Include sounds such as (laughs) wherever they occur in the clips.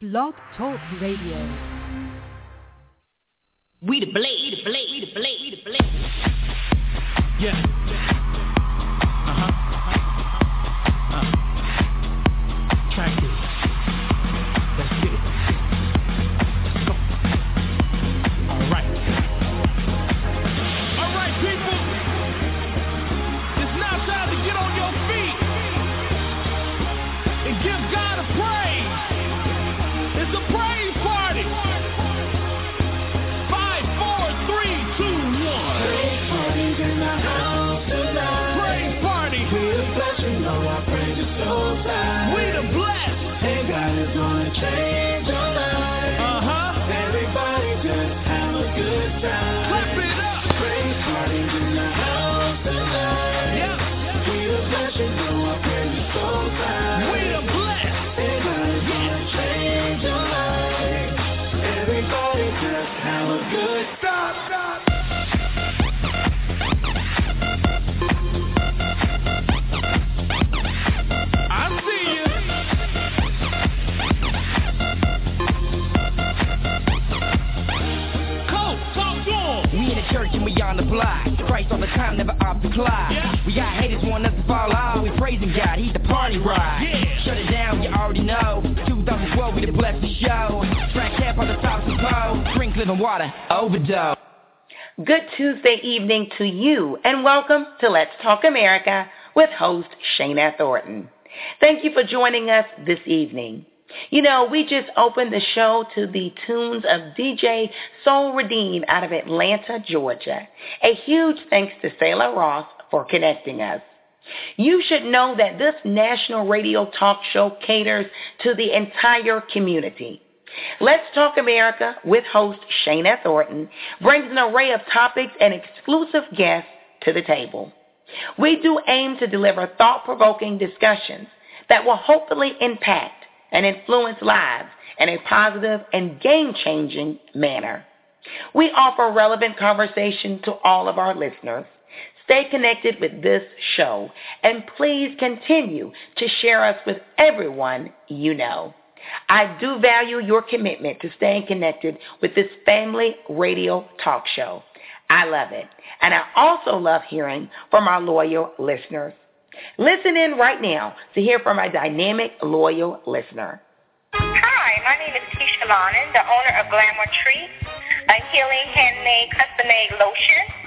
Blog Talk Radio. We the blade, we the blade, we the blade, we the blade. Yeah. Water, overdose. Good Tuesday evening to you, and welcome to Let's Talk America with host Shana Thornton. Thank you for joining us this evening. You know, we just opened the show to the tunes of DJ Soul Redeem out of Atlanta, Georgia. A huge thanks to Sailor Ross for connecting us. You should know that this national radio talk show caters to the entire community. Let's Talk America with host Shana Thornton brings an array of topics and exclusive guests to the table. We do aim to deliver thought-provoking discussions that will hopefully impact and influence lives in a positive and game-changing manner. We offer relevant conversation to all of our listeners. Stay connected with this show and please continue to share us with everyone you know. I do value your commitment to staying connected with this family radio talk show. I love it. And I also love hearing from our loyal listeners. Listen in right now to hear from a dynamic, loyal listener. Hi, my name is Keisha Lonan, the owner of Glamour Treats, a healing handmade custom-made lotion.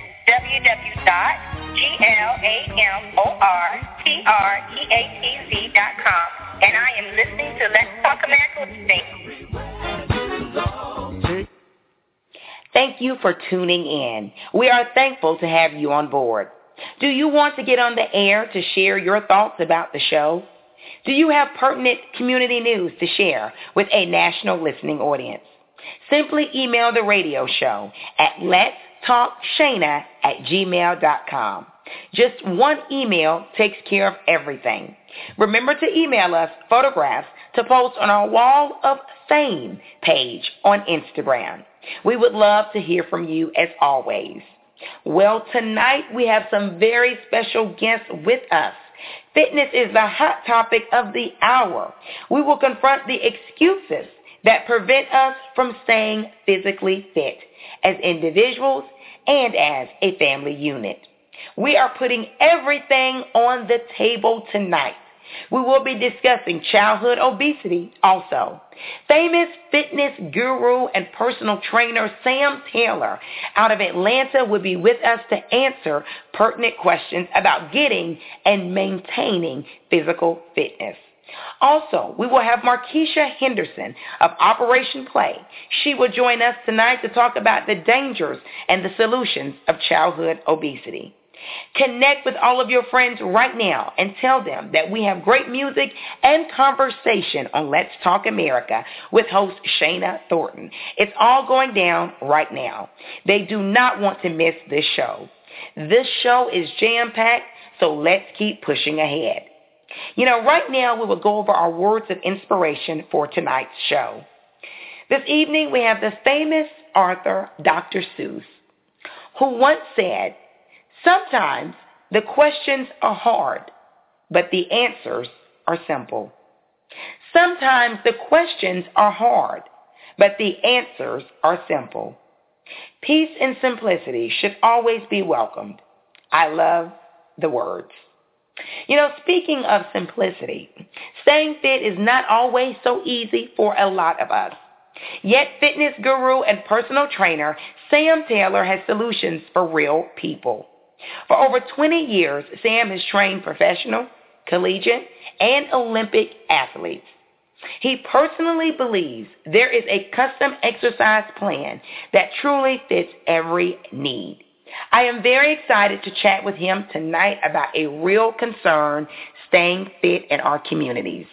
www.glamourtreats.com. And I am listening to Let's Talk America with. Thank you for tuning in. We are thankful to have you on board. Do you want to get on the air to share your thoughts about the show? Do you have pertinent community news to share with a national listening audience? Simply email the radio show at letstalkshana at gmail.com. Just one email takes care of everything. Remember to email us photographs to post on our Wall of Fame page on Instagram. We would love to hear from you as always. Well, tonight we have some very special guests with us. Fitness is the hot topic of the hour. We will confront the excuses that prevent us from staying physically fit as individuals and as a family unit. We are putting everything on the table tonight. We will be discussing childhood obesity also. Famous fitness guru and personal trainer Sam Taylor out of Atlanta will be with us to answer pertinent questions about getting and maintaining physical fitness. Also, we will have Markesha Henderson of Operation Play. She will join us tonight to talk about the dangers and the solutions of childhood obesity. Connect with all of your friends right now and tell them that we have great music and conversation on Let's Talk America with host Shana Thornton. It's all going down right now. They do not want to miss this show. This show is jam-packed, so let's keep pushing ahead. You know, right now we will go over our words of inspiration for tonight's show. This evening we have the famous author Dr. Seuss, who once said, Sometimes the questions are hard, but the answers are simple. Sometimes the questions are hard, but the answers are simple. Peace and simplicity should always be welcomed. I love the words. You know, speaking of simplicity, staying fit is not always so easy for a lot of us. Yet fitness guru and personal trainer Sam Taylor has solutions for real people. For over 20 years, Sam has trained professional, collegiate, and Olympic athletes. He personally believes there is a custom exercise plan that truly fits every need. I am very excited to chat with him tonight about a real concern staying fit in our communities.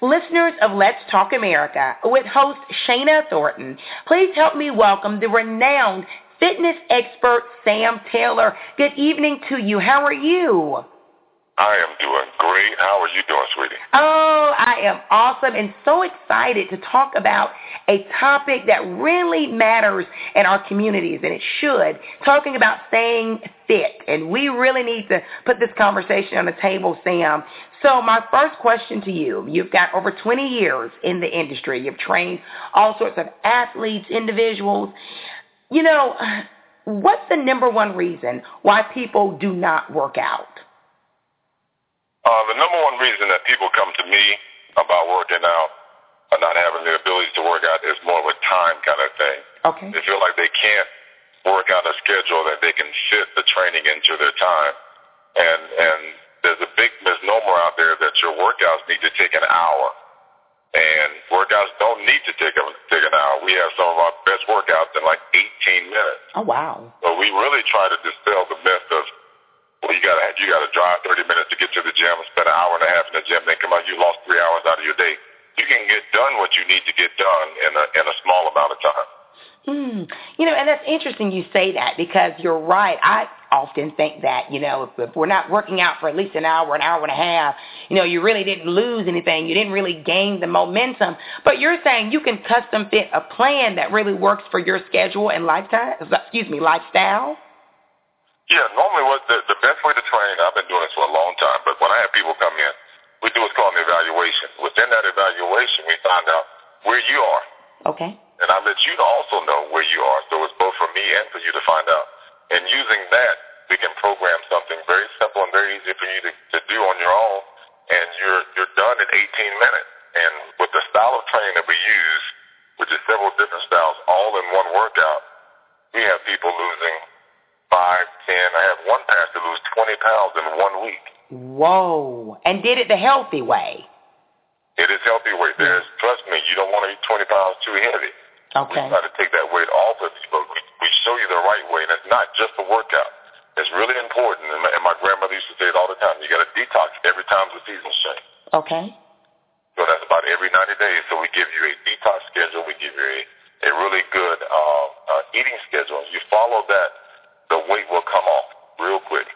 Listeners of Let's Talk America with host Shana Thornton, please help me welcome the renowned fitness expert Sam Taylor. Good evening to you. How are you? I am doing great. How are you doing, sweetie? Oh, I am awesome and so excited to talk about a topic that really matters in our communities, and it should. Talking about staying fit, and we really need to put this conversation on the table, Sam. So my first question to you, you've got over 20 years in the industry. You've trained all sorts of athletes, individuals. You know, what's the number one reason why people do not work out? Uh, the number one reason that people come to me about working out or not having the ability to work out is more of a time kind of thing. Okay. They feel like they can't work out a schedule that they can fit the training into their time. And and there's a big misnomer out there that your workouts need to take an hour. And workouts don't need to take a, take an hour. We have some of our best workouts in like 18 minutes. Oh wow! So we really try to dispel the myth of well, you gotta you gotta drive 30 minutes to get to the gym, spend an hour and a half in the gym, then come out. You lost three hours out of your day. You can get done what you need to get done in a in a small amount of time. Hmm. You know, and that's interesting you say that because you're right. I often think that, you know, if, if we're not working out for at least an hour, an hour and a half, you know, you really didn't lose anything. You didn't really gain the momentum. But you're saying you can custom fit a plan that really works for your schedule and lifestyle, excuse me, lifestyle? Yeah, normally what the, the best way to train, I've been doing this for a long time, but when I have people come in, we do what's called an evaluation. Within that evaluation, we find out where you are. Okay. And I let you also know where you are, so it's both for me and for you to find out. And using that, we can program something very simple and very easy for you to, to do on your own, and you're you're done in 18 minutes. And with the style of training that we use, which is several different styles, all in one workout, we have people losing five, ten. I had one pastor lose 20 pounds in one week. Whoa. And did it the healthy way. It is healthy weight. There's, trust me, you don't want to eat 20 pounds too heavy. Okay. We try to take that weight off of you, but we, we show you the right way, and it's not just a workout. It's really important, and my, and my grandmother used to say it all the time. You got to detox every time the seasons change. Okay. So that's about every 90 days. So we give you a detox schedule. We give you a, a really good uh, uh, eating schedule. You follow that, the weight will come off real quick.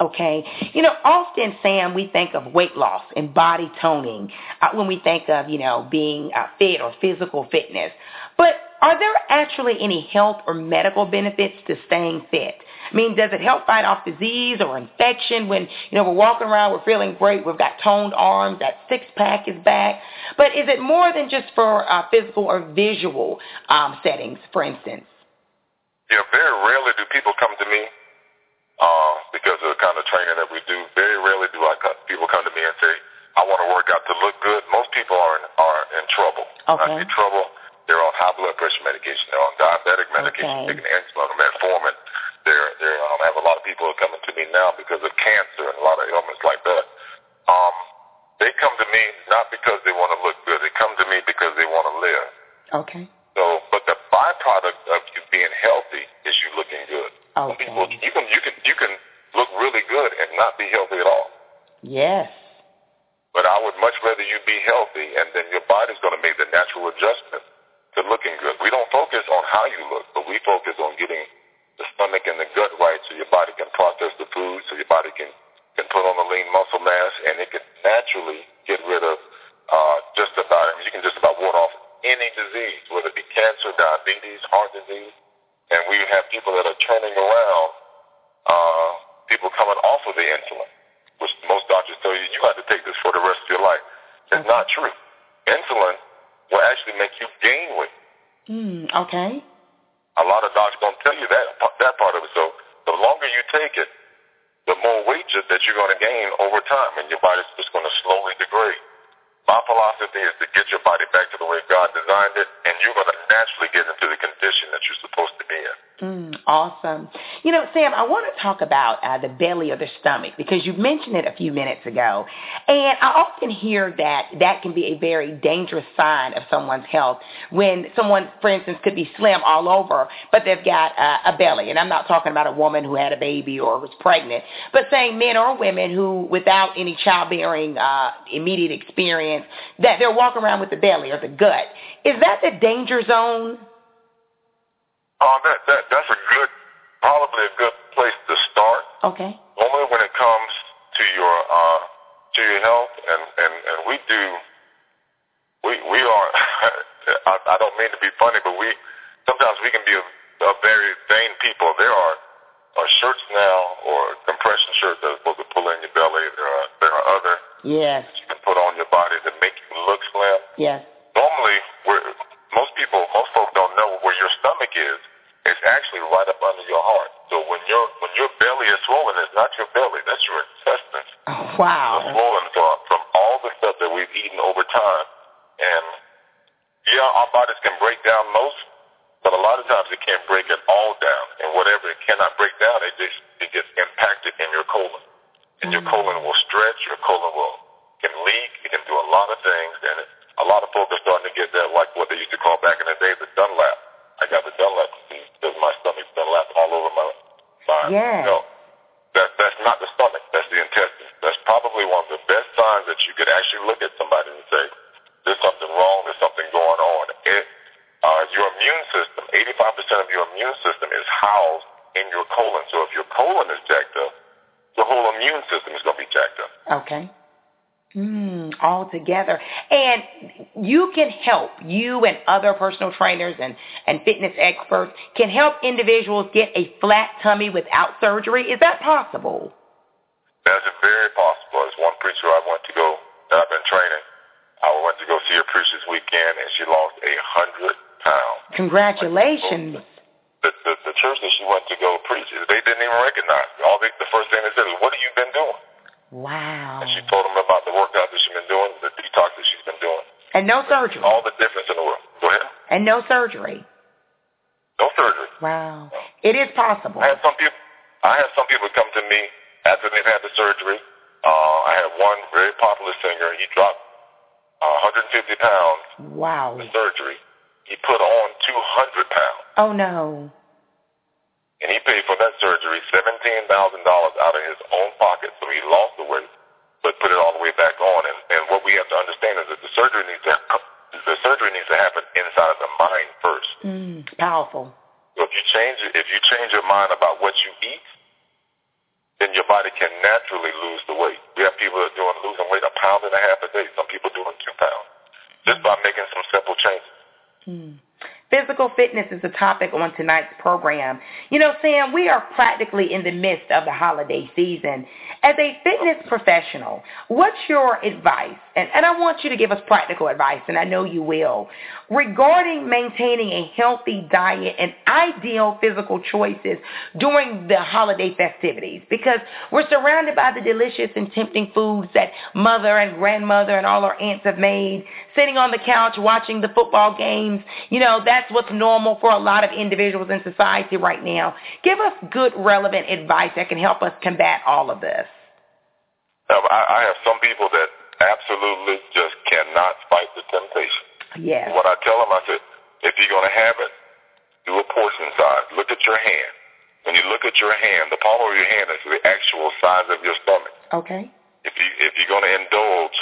Okay. You know, often, Sam, we think of weight loss and body toning uh, when we think of, you know, being uh, fit or physical fitness. But are there actually any health or medical benefits to staying fit? I mean, does it help fight off disease or infection when, you know, we're walking around, we're feeling great, we've got toned arms, that six-pack is back? But is it more than just for uh, physical or visual um, settings, for instance? Yeah, very rarely do people come to me uh, because of the kind of training that we do. Very rarely do I people come to me and say, I want to work out to look good. Most people are in, are in trouble. Okay. I say trouble. They're on high blood pressure medication. They're on diabetic medication, Okay. taking insulin or metformin. They're, they're, um, I have a lot of people coming to me now because of cancer and a lot of ailments like that. Um, they come to me not because they want to look good. They come to me because they want to live. Okay. So, but the byproduct of you being healthy is you looking good. Okay. People, you can you can you can look really good and not be healthy at all. Yes. But I would much rather you be healthy, and then your body's going to make the natural adjustment to looking good. We don't focus on how you look, but we focus on getting the stomach and the gut right, so your body can process the food, so your body can can put on the lean muscle mass, and it can naturally get rid of uh, just about. I mean, you can just about ward off any disease, whether it be cancer, diabetes, heart disease, and we have people that are turning around. Uh, people coming off of the insulin which most doctors tell you you have to take this for the rest of your life. It's not true. Insulin will actually make you gain weight. Mm, okay. A lot of doctors don't tell you that that part of it. So the longer you take it, the more weight that you're going to gain over time, and your body's just going to slowly degrade. My philosophy is to get your body back to the way God designed it, and you're going to naturally get into the condition that you're supposed to be in. Mm, awesome. You know, Sam, I want to talk about uh, the belly or the stomach because you mentioned it a few minutes ago. And I often hear that that can be a very dangerous sign of someone's health when someone, for instance, could be slim all over, but they've got uh, a belly. And I'm not talking about a woman who had a baby or was pregnant, but saying men or women who, without any childbearing uh, immediate experience, that they're walking around with the belly or the gut. Is that the danger zone? Oh, that, that that's a good, probably a good place to start. Okay. Normally, when it comes to your uh, to your health, and and and we do, we we are. (laughs) I, I don't mean to be funny, but we sometimes we can be a, a very vain people. There are are shirts now or compression shirts that are supposed to pull in your belly. There are there are other yes. that you can put on your body to make you look slim. Yes. Normally, where most people, most folks don't know where your stomach is. It's actually right up under your heart. So when your when your belly is swollen, it's not your belly. That's your intestines. Oh, wow. It's swollen from from all the stuff that we've eaten over time. And yeah, our bodies can break down most but a lot of times it can't break it all down, and whatever it cannot break down, it just it gets impacted in your colon, and your colon will stretch, your colon will can leak, it can do a lot of things, and it, a lot of folks are starting to get that like what they used to call back in the day the Dunlap. I got the Dunlap disease because my stomach's Dunlap all over my my yeah. no. That that's not the stomach, that's the intestines. That's probably one of the best signs that you could actually look at somebody and say, There's something wrong, there's something going on. It uh, your immune system, 85% of your immune system is housed in your colon. So if your colon is jacked up, the whole immune system is going to be jacked up. Okay. Mm, all together. And you can help, you and other personal trainers and, and fitness experts can help individuals get a flat tummy without surgery. Is that possible? That's very possible. As one preacher I went to go, that I've been training, I went to go see her preach this weekend, and she lost a hundred pounds. Congratulations. The, the, the church that she went to go preach, they didn't even recognize me. All they, the first thing they said was, what have you been doing? Wow. And she told them about the workout that she's been doing, the detox that she's been doing. And no surgery. All the difference in the world. Go ahead. And no surgery. No surgery. Wow. It is possible. I have some people. I have some people come to me after they've had the surgery. Uh, I had one very popular singer. He dropped uh, 150 pounds. Wow. The surgery he put on 200 pounds. Oh, no. And he paid for that surgery $17,000 out of his own pocket, so he lost the weight, but put it all the way back on. And, and what we have to understand is that the surgery needs to the surgery needs to happen inside of the mind first. Mm, powerful. So if you change if you change your mind about what you eat, then your body can naturally lose the weight. We have people that are doing losing weight a pound and a half a day. Some people doing two pounds just by making some simple changes. Hmm. Physical fitness is a topic on tonight's program. You know, Sam, we are practically in the midst of the holiday season. As a fitness professional, what's your advice? And, and I want you to give us practical advice, and I know you will, regarding maintaining a healthy diet and ideal physical choices during the holiday festivities. Because we're surrounded by the delicious and tempting foods that mother and grandmother and all our aunts have made, sitting on the couch watching the football games. You know, that's what's normal for a lot of individuals in society right now. Give us good, relevant advice that can help us combat all of this. I, I have some people that absolutely just cannot fight the temptation. Yes. What I tell them, I said, if you're going to have it, do a portion size. Look at your hand. When you look at your hand, the palm of your hand is the actual size of your stomach. Okay. If you if you're going to indulge,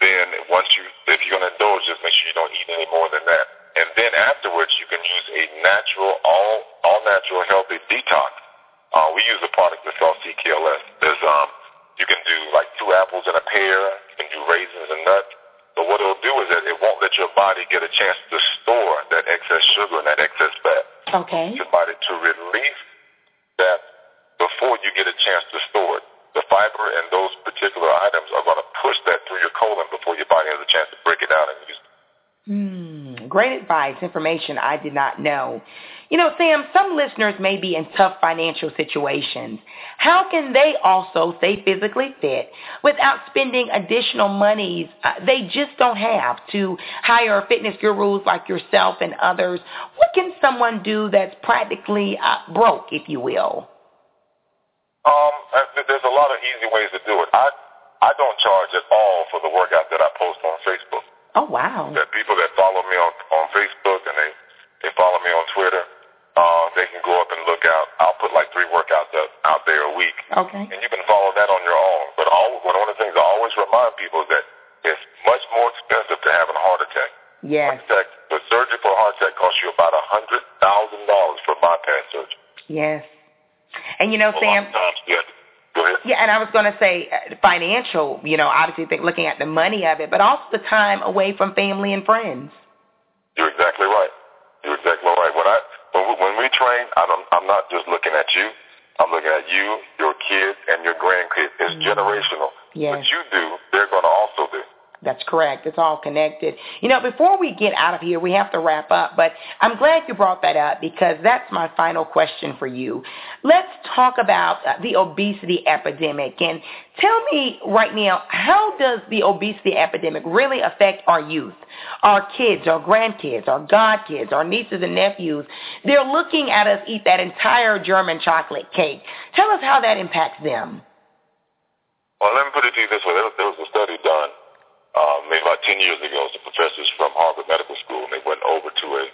then once you if you're going to indulge, just make sure you don't eat any more than that. And then afterwards, you can use a natural, all all natural, healthy detox. Uh, we use a product that's called CKLS. There's um, you can do like two apples and a pear. You can do raisins and nuts. But what it'll do is that it won't let your body get a chance to store that excess sugar and that excess fat. Okay. Your body to release that before you get a chance to store it. The fiber and those particular items are going to push that through your colon before your body has a chance to break it down and use it. Hmm, great advice, information I did not know. You know, Sam, some listeners may be in tough financial situations. How can they also stay physically fit without spending additional monies uh, they just don't have to hire fitness gurus like yourself and others? What can someone do that's practically uh, broke, if you will? Um, there's a lot of easy ways to do it. I I don't charge at all for the workout that I post on Facebook. Oh wow! That people that follow me on on Facebook and they they follow me on Twitter, uh, they can go up and look out. I'll put like three workouts up, out there a week. Okay. And you can follow that on your own. But all, one of the things I always remind people is that it's much more expensive to have a heart attack. Yes. Heart attack, the surgery for a heart attack costs you about a hundred thousand dollars for bypass surgery. Yes. And you know, a Sam. Times, yeah. Go ahead. Yeah, and I was going to say uh, financial. You know, obviously think, looking at the money of it, but also the time away from family and friends. You're exactly right. You're exactly right. When I when we, when we train, I don't, I'm not just looking at you. I'm looking at you, your kids, and your grandkids. It's mm-hmm. generational. Yes. What you do, they're going to also do. That's correct. It's all connected. You know, before we get out of here, we have to wrap up, but I'm glad you brought that up because that's my final question for you. Let's talk about uh, the obesity epidemic and tell me right now, how does the obesity epidemic really affect our youth, our kids, our grandkids, our godkids, our nieces and nephews? They're looking at us eat that entire German chocolate cake. Tell us how that impacts them. Well, let me put it to you this way. There was a study done uh, maybe about 10 years ago, some professors from Harvard Medical School, and they went over to a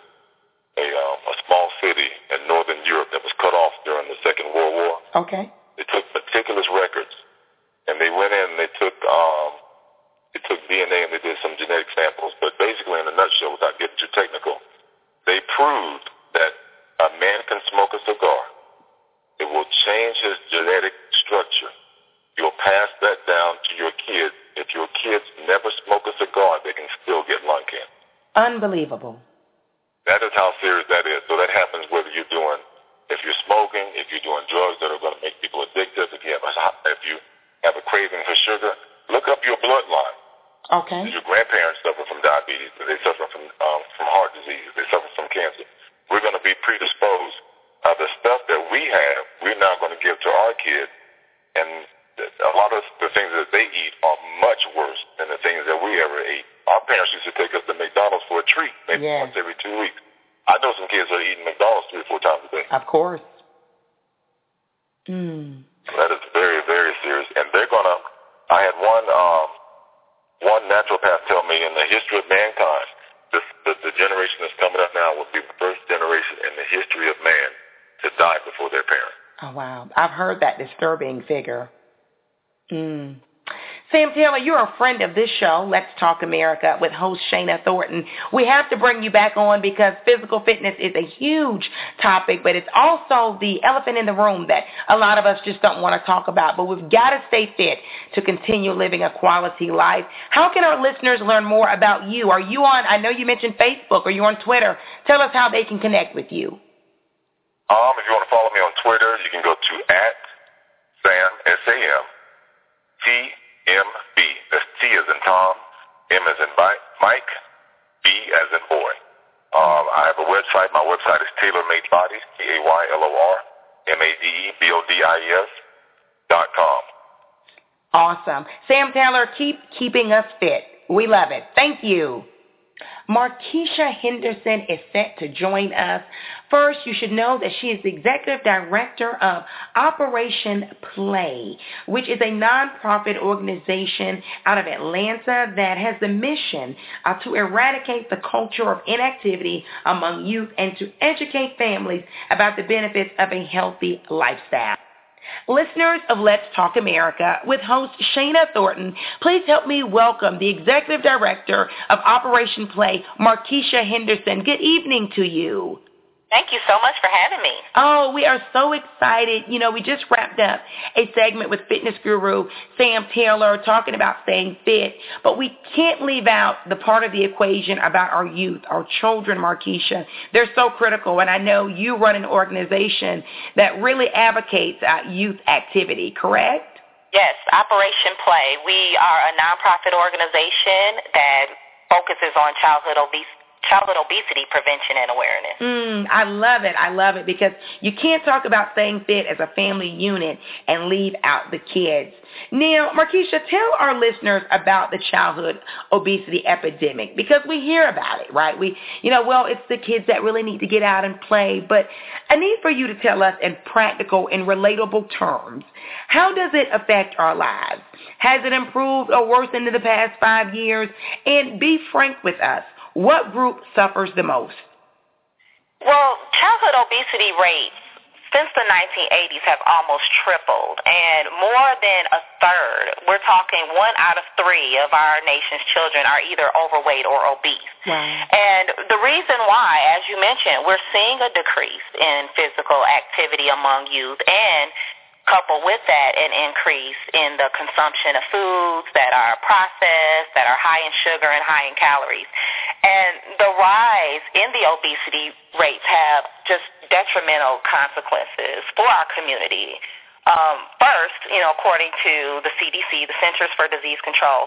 a, um, a small city in northern Europe that was cut off during the Second World War. Okay. They took meticulous records, and they went in and they took um, they took DNA and they did some genetic samples. But basically, in a nutshell, without getting too technical, they proved that a man can smoke a cigar. It will change his genetic structure. You'll pass that down to your kids if your kids never smoke a cigar, they can still get lung cancer. Unbelievable. That is how serious that is. So that happens whether you're doing, if you're smoking, if you're doing drugs that are going to make people addicted, if you have a, if you have a craving for sugar, look up your bloodline. Okay. Your grandparents suffer from diabetes. They suffer from um, from heart disease. They suffer from cancer. We're going to be predisposed. Uh, the stuff that we have, we're now going to give to our kids, and a lot of the things that they eat are much worse than the things that we ever ate. Our parents used to take us to McDonald's for a treat, maybe yeah. once every two weeks. I know some kids are eating McDonald's three or four times a day. Of course. Mm. That is very, very serious. And they're gonna. I had one um, one naturopath tell me in the history of mankind, this, the, the generation that's coming up now will be the first generation in the history of man to die before their parents. Oh wow! I've heard that disturbing figure. Mm. Sam Taylor, you're a friend of this show, Let's Talk America, with host Shana Thornton. We have to bring you back on because physical fitness is a huge topic, but it's also the elephant in the room that a lot of us just don't want to talk about. But we've got to stay fit to continue living a quality life. How can our listeners learn more about you? Are you on, I know you mentioned Facebook, are you on Twitter? Tell us how they can connect with you. Um, if you want to follow me on Twitter, you can go to at Sam, S-A-M, T-M-B. That's T as in Tom, M as in Mike, B as in boy. Um, I have a website. My website is TaylorMade Bodies, T-A-Y-L-O-R-M-A-D-E-B-O-D-I-E-S dot com. Awesome. Sam Taylor, keep keeping us fit. We love it. Thank you. Markesha Henderson is set to join us. First, you should know that she is the executive director of Operation Play, which is a nonprofit organization out of Atlanta that has the mission uh, to eradicate the culture of inactivity among youth and to educate families about the benefits of a healthy lifestyle. Listeners of Let's Talk America with host Shana Thornton, please help me welcome the Executive Director of Operation Play, Markesha Henderson. Good evening to you. Thank you so much for having me. Oh, we are so excited. You know, we just wrapped up a segment with fitness guru Sam Taylor talking about staying fit, but we can't leave out the part of the equation about our youth, our children, Markesha. They're so critical, and I know you run an organization that really advocates uh, youth activity, correct? Yes, Operation Play. We are a nonprofit organization that focuses on childhood obesity childhood obesity prevention and awareness. Mm, I love it. I love it because you can't talk about staying fit as a family unit and leave out the kids. Now, Markesha, tell our listeners about the childhood obesity epidemic because we hear about it, right? We, you know, well, it's the kids that really need to get out and play, but I need for you to tell us in practical and relatable terms, how does it affect our lives? Has it improved or worsened in the past five years? And be frank with us. What group suffers the most? Well, childhood obesity rates since the 1980s have almost tripled, and more than a third, we're talking one out of three of our nation's children are either overweight or obese. Wow. And the reason why, as you mentioned, we're seeing a decrease in physical activity among youth and coupled with that an increase in the consumption of foods that are processed, that are high in sugar and high in calories. And the rise in the obesity rates have just detrimental consequences for our community. Um, first, you know, according to the CDC, the Centers for Disease Control,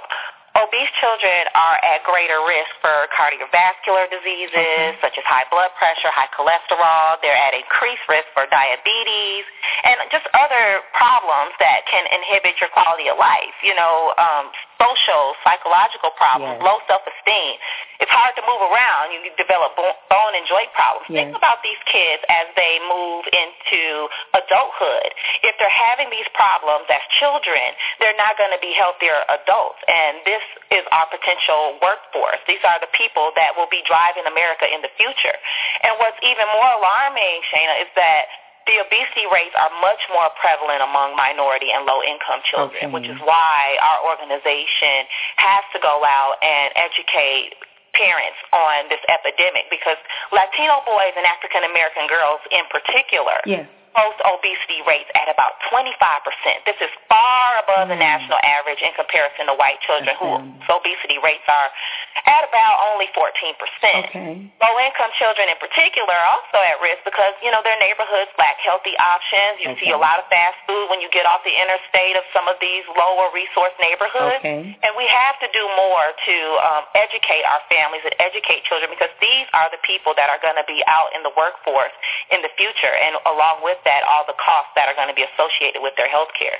Obese children are at greater risk for cardiovascular diseases okay. such as high blood pressure, high cholesterol. They're at increased risk for diabetes and just other problems that can inhibit your quality of life. You know, um, social, psychological problems, yes. low self-esteem. It's hard to move around. You develop bone and joint problems. Yes. Think about these kids as they move into adulthood. If they're having these problems as children, they're not going to be healthier adults. And this is our potential workforce. These are the people that will be driving America in the future. And what's even more alarming, Shana, is that the obesity rates are much more prevalent among minority and low-income children, okay. which is why our organization has to go out and educate parents on this epidemic because Latino boys and African American girls in particular yes post obesity rates at about 25%. This is far above mm. the national average in comparison to white children whose obesity rates are at about only 14%. Okay. Low income children in particular are also at risk because, you know, their neighborhoods lack healthy options. You okay. see a lot of fast food when you get off the interstate of some of these lower resource neighborhoods. Okay. And we have to do more to um, educate our families and educate children because these are the people that are going to be out in the workforce in the future. And along with that all the costs that are going to be associated with their health care.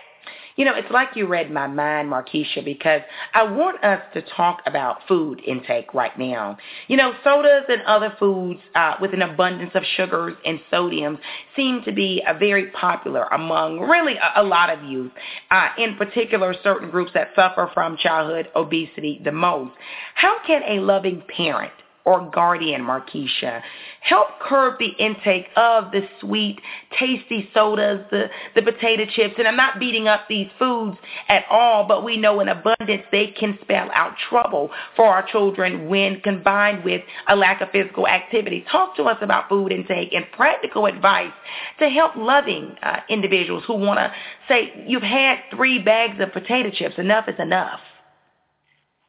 You know, it's like you read my mind, Markesha, because I want us to talk about food intake right now. You know, sodas and other foods uh, with an abundance of sugars and sodiums seem to be uh, very popular among really a, a lot of youth, uh, in particular certain groups that suffer from childhood obesity the most. How can a loving parent or guardian, Markesha. Help curb the intake of the sweet, tasty sodas, the, the potato chips. And I'm not beating up these foods at all, but we know in abundance they can spell out trouble for our children when combined with a lack of physical activity. Talk to us about food intake and practical advice to help loving uh, individuals who want to say, you've had three bags of potato chips. Enough is enough.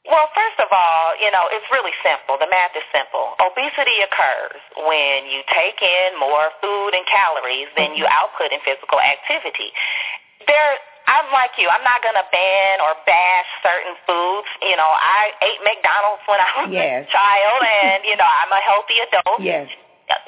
Well, first of all, you know, it's really simple. The math is simple. Obesity occurs when you take in more food and calories than you mm-hmm. output in physical activity. There I'm like you. I'm not going to ban or bash certain foods. You know, I ate McDonald's when I was yes. a child, and you know, I'm a healthy adult. Yes.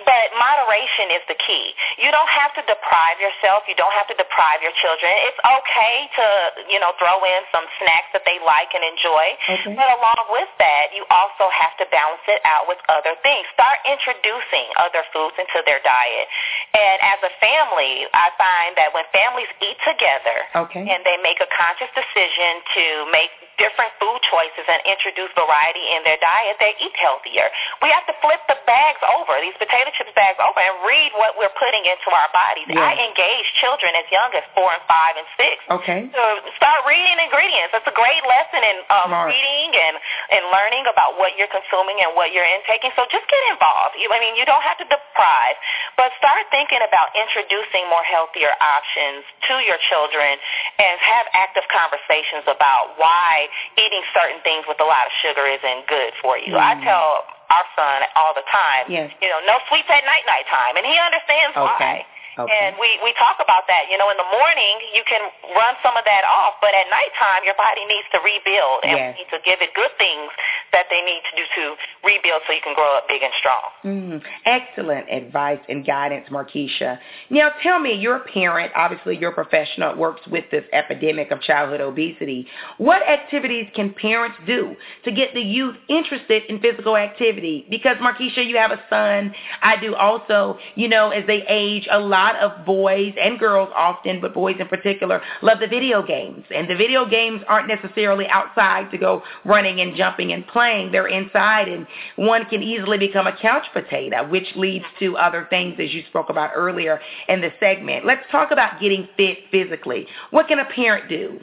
But moderation is the key. You don't have to deprive yourself. You don't have to deprive your children. It's okay to, you know, throw in some snacks that they like and enjoy. Okay. But along with that, you also have to balance it out with other things. Start introducing other foods into their diet. And as a family, I find that when families eat together okay. and they make a conscious decision to make different food choices and introduce variety in their diet, they eat healthier. We have to flip the bags over, these potato chips bags over, and read what we're putting into our bodies. Yeah. I engage children as young as four and five and six. Okay. So start reading ingredients. That's a great lesson in um, Smart. reading and, and learning about what you're consuming and what you're intaking. So just get involved. You, I mean, you don't have to deprive, but start thinking about introducing more healthier options to your children and have active conversations about why eating certain things with a lot of sugar isn't good for you. Mm. I tell our son all the time, yes. you know, no sleep at night night time, and he understands okay. why. Okay. And we, we talk about that. You know, in the morning, you can run some of that off, but at nighttime, your body needs to rebuild. And Yes. we need to give it good things that they need to do to rebuild so you can grow up big and strong. Mm, excellent advice and guidance, Markesha. Now, tell me, you're a parent. Obviously, you're a professional works with this epidemic of childhood obesity. What activities can parents do to get the youth interested in physical activity? Because, Markesha, you have a son. I do also. You know, as they age, a lot of boys and girls often, but boys in particular, love the video games. And the video games aren't necessarily outside to go running and jumping and playing. They're inside, and one can easily become a couch potato, which leads to other things, as you spoke about earlier in the segment. Let's talk about getting fit physically. What can a parent do?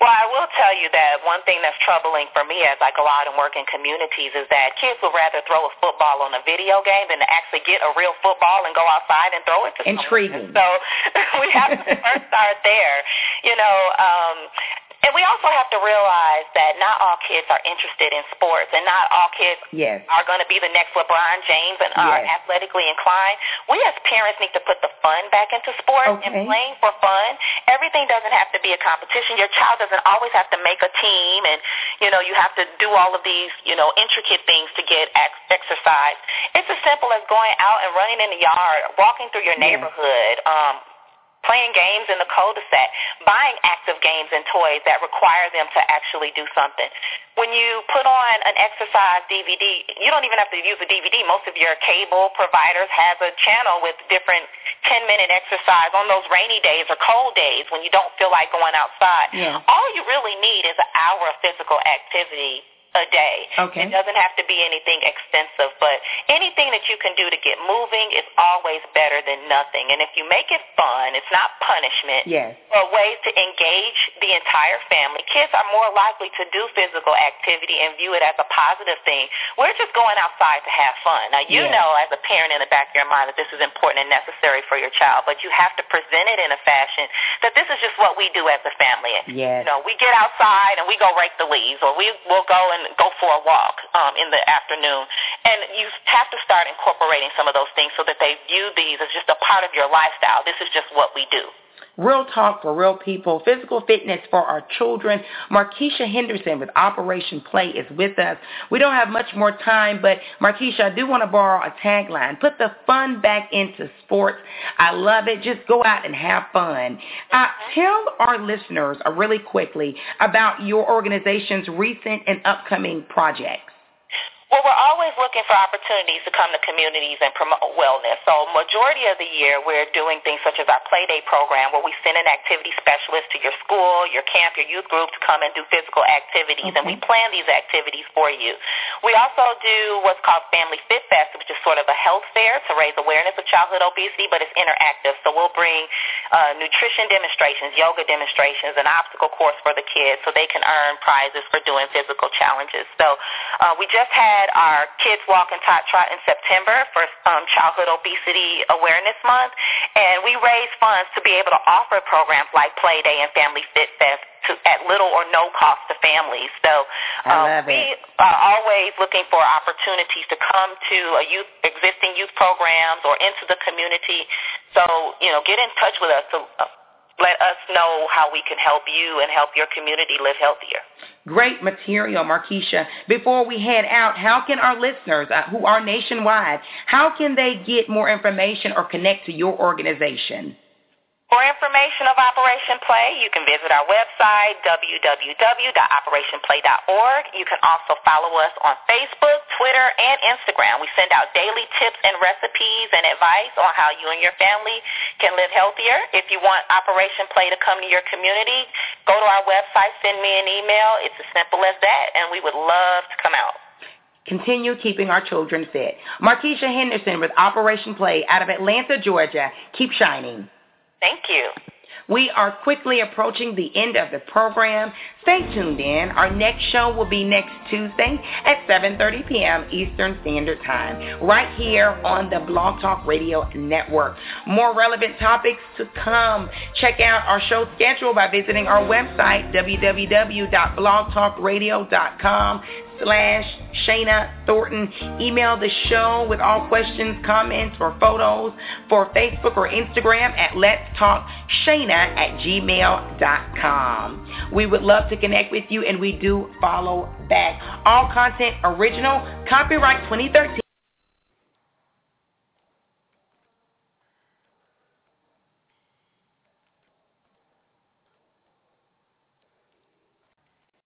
Well, I will tell you that one thing that's troubling for me as I go out and work in communities is that kids would rather throw a football on a video game than to actually get a real football and go outside and throw it to someone. Intriguing. So (laughs) we have to first start there. You know, um, and we also have to realize that not all kids are interested in sports, and not all kids Yes. are going to be the next LeBron James and are Yes. athletically inclined. We as parents need to put the fun back into sports Okay. and playing for fun. Everything doesn't have to be a competition. Your child doesn't always have to make a team, and you know you have to do all of these you know intricate things to get ex- exercise. It's as simple as going out and running in the yard, walking through your Yeah. neighborhood. Um, playing games in the cul-de-sac, buying active games and toys that require them to actually do something. When you put on an exercise DVD, you don't even have to use a DVD. Most of your cable providers have a channel with different 10-minute exercise on those rainy days or cold days when you don't feel like going outside. Yeah. All you really need is an hour of physical activity a day. Okay. It doesn't have to be anything extensive, but anything that you can do to get moving is always better than nothing. And if you make it fun, it's not punishment. Yes. Or ways to engage the entire family. Kids are more likely to do physical activity and view it as a positive thing. We're just going outside to have fun. Now, you Yes. know as a parent in the back of your mind that this is important and necessary for your child, but you have to present it in a fashion that this is just what we do as a family. Yes. You know, we get outside and we go rake the leaves, or we will go and go for a walk um, in the afternoon. And you have to start incorporating some of those things so that they view these as just a part of your lifestyle. This is just what we do. Real talk for real people, physical fitness for our children. Markesha Henderson with Operation Play is with us. We don't have much more time, but Markesha, I do want to borrow a tagline. Put the fun back into sports. I love it. Just go out and have fun. Uh, tell our listeners uh, really quickly about your organization's recent and upcoming projects. Well, we're always looking for opportunities to come to communities and promote wellness. So majority of the year, we're doing things such as our Play Day program where we send an activity specialist to your school, your camp, your youth group to come and do physical activities, and we plan these activities for you. We also do what's called Family Fit Fest, which is sort of a health fair to raise awareness of childhood obesity, but it's interactive. So we'll bring uh, nutrition demonstrations, yoga demonstrations, an obstacle course for the kids so they can earn prizes for doing physical challenges. So uh, we just had our Kids Walk and Tot Trot in September for um, Childhood Obesity Awareness Month, and we raised funds to be able to offer programs like Play Day and Family Fit Fest to, at little or no cost to families. So um, we it. are always looking for opportunities to come to a youth existing youth programs or into the community. So you know, get in touch with us to uh, let us know how we can help you and help your community live healthier. Great material, Markesha. Before we head out, how can our listeners uh, who are nationwide, how can they get more information or connect to your organization? For information of Operation Play, you can visit our website, www.operationplay.org. You can also follow us on Facebook, Twitter, and Instagram. We send out daily tips and recipes and advice on how you and your family can live healthier. If you want Operation Play to come to your community, go to our website, send me an email. It's as simple as that, and we would love to come out. Continue keeping our children fit. Markesha Henderson with Operation Play out of Atlanta, Georgia. Keep shining. Thank you. We are quickly approaching the end of the program. Stay tuned in. Our next show will be next Tuesday at 7.30 p.m. Eastern Standard Time, right here on the Blog Talk Radio Network. More relevant topics to come. Check out our show schedule by visiting our website, www.blogtalkradio.com slash Shana Thornton. Email the show with all questions, comments, or photos for Facebook or Instagram at Let's Talk Shana at gmail.com. We would love to connect with you and we do follow back. All content original, copyright 2013.